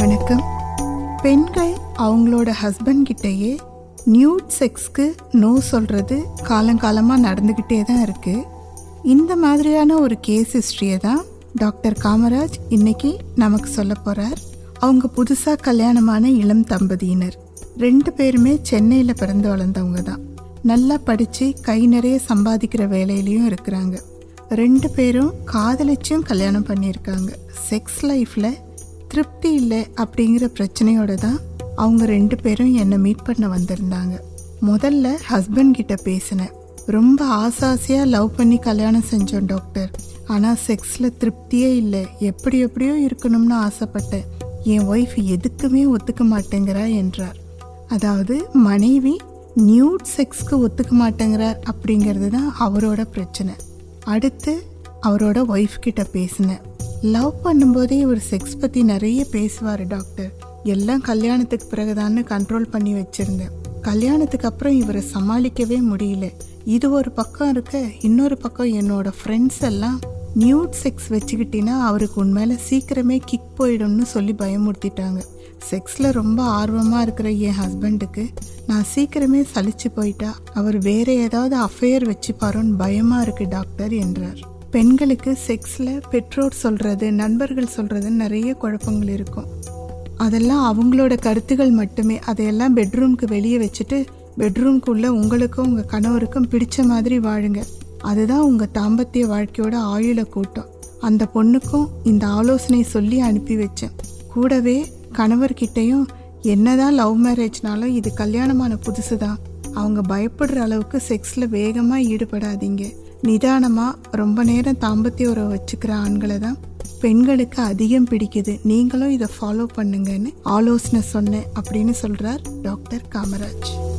வணக்கம். பெண்கள் அவங்களோட ஹஸ்பண்ட் கிட்டயே நியூட் செக்ஸ்க்கு நோ சொல்றது காலங்காலமாக நடந்துக்கிட்டே தான் இருக்கு. இந்த மாதிரியான ஒரு கேஸ் ஹிஸ்ட்ரியை தான் டாக்டர் காமராஜ் இன்னைக்கு நமக்கு சொல்ல போறார். அவங்க புதுசாக கல்யாணமான இளம் தம்பதியினர். ரெண்டு பேருமே சென்னையில் பிறந்து வளர்ந்தவங்க தான். நல்லா படித்து கை நிறைய சம்பாதிக்கிற வேலையிலையும் இருக்கிறாங்க. ரெண்டு பேரும் காதலிச்சும் கல்யாணம் பண்ணியிருக்காங்க. செக்ஸ் லைஃப்பில் திருப்தி இல்லை அப்படிங்கிற பிரச்சனையோட தான் அவங்க ரெண்டு பேரும் என்னை மீட் பண்ண வந்திருந்தாங்க. முதல்ல ஹஸ்பண்ட் கிட்ட பேசினேன். ரொம்ப ஆசாசியாக லவ் பண்ணி கல்யாணம் செஞ்சோம் டாக்டர் ஆனால் செக்ஸில் திருப்தியே இல்லை. எப்படி எப்படியோ இருக்கணும்னு ஆசைப்பட்டேன். என் ஒய்ஃப் எதுக்குமே ஒத்துக்க மாட்டேங்கிறா என்றார். அதாவது மனைவி நியூட் செக்ஸ்க்கு ஒத்துக்க மாட்டேங்கிறார் அப்படிங்கிறது தான் அவரோட பிரச்சனை. அடுத்து அவரோட ஒய்ஃப் கிட்ட பேசினேன். லவ் பண்ணும்போதே இவர் செக்ஸ் பற்றி நிறைய பேசுவார் டாக்டர். எல்லாம் கல்யாணத்துக்கு பிறகுதான்னு கண்ட்ரோல் பண்ணி வச்சுருந்தேன். கல்யாணத்துக்கு அப்புறம் இவரை சமாளிக்கவே முடியல. இது ஒரு பக்கம் இருக்க இன்னொரு பக்கம் என்னோட ஃப்ரெண்ட்ஸ் எல்லாம் நியூட் செக்ஸ் வச்சுக்கிட்டினா அவருக்கு உண்மையில சீக்கிரமே கிக் போயிடும்னு சொல்லி பயமுறுத்திட்டாங்க. செக்ஸில் ரொம்ப ஆர்வமாக இருக்கிற என் ஹஸ்பண்டுக்கு நான் சீக்கிரமே சலிச்சு போயிட்டா அவர் வேற ஏதாவது அஃபேர் வச்சுப்பாரோன்னு பயமாக இருக்கு டாக்டர் என்றார். பெண்களுக்கு செக்ஸில் பெற்றோர் சொல்கிறது நண்பர்கள் சொல்கிறது நிறைய குழப்பங்கள் இருக்கும். அதெல்லாம் அவங்களோட கருத்துகள் மட்டுமே. அதையெல்லாம் பெட்ரூம்க்கு வெளியே வச்சுட்டு பெட்ரூம்குள்ளே உங்களுக்கும் உங்கள் கணவருக்கும் பிடிச்ச மாதிரி வாழுங்க. அதுதான் உங்கள் தாம்பத்திய வாழ்க்கையோட ஆயுள கூட்டம். அந்த பொண்ணுக்கும் இந்த ஆலோசனை சொல்லி அனுப்பி வச்சேன். கூடவே கணவர்கிட்டையும் என்னதான் லவ் மேரேஜ்னாலும் இது கல்யாணமான புதுசு தான் அவங்க பயப்படுற அளவுக்கு செக்ஸில் வேகமாக ஈடுபடாதீங்க. நிதானமாக ரொம்ப நேரம் தாம்பத்திய உறவை வச்சுக்கிற ஆண்களை தான் பெண்களுக்கு அதிகம் பிடிக்குது. நீங்களும் இதை ஃபாலோ பண்ணுங்கன்னு ஆலோசனை சொன்னேன் அப்படின்னு சொல்கிறார் டாக்டர் காமராஜ்.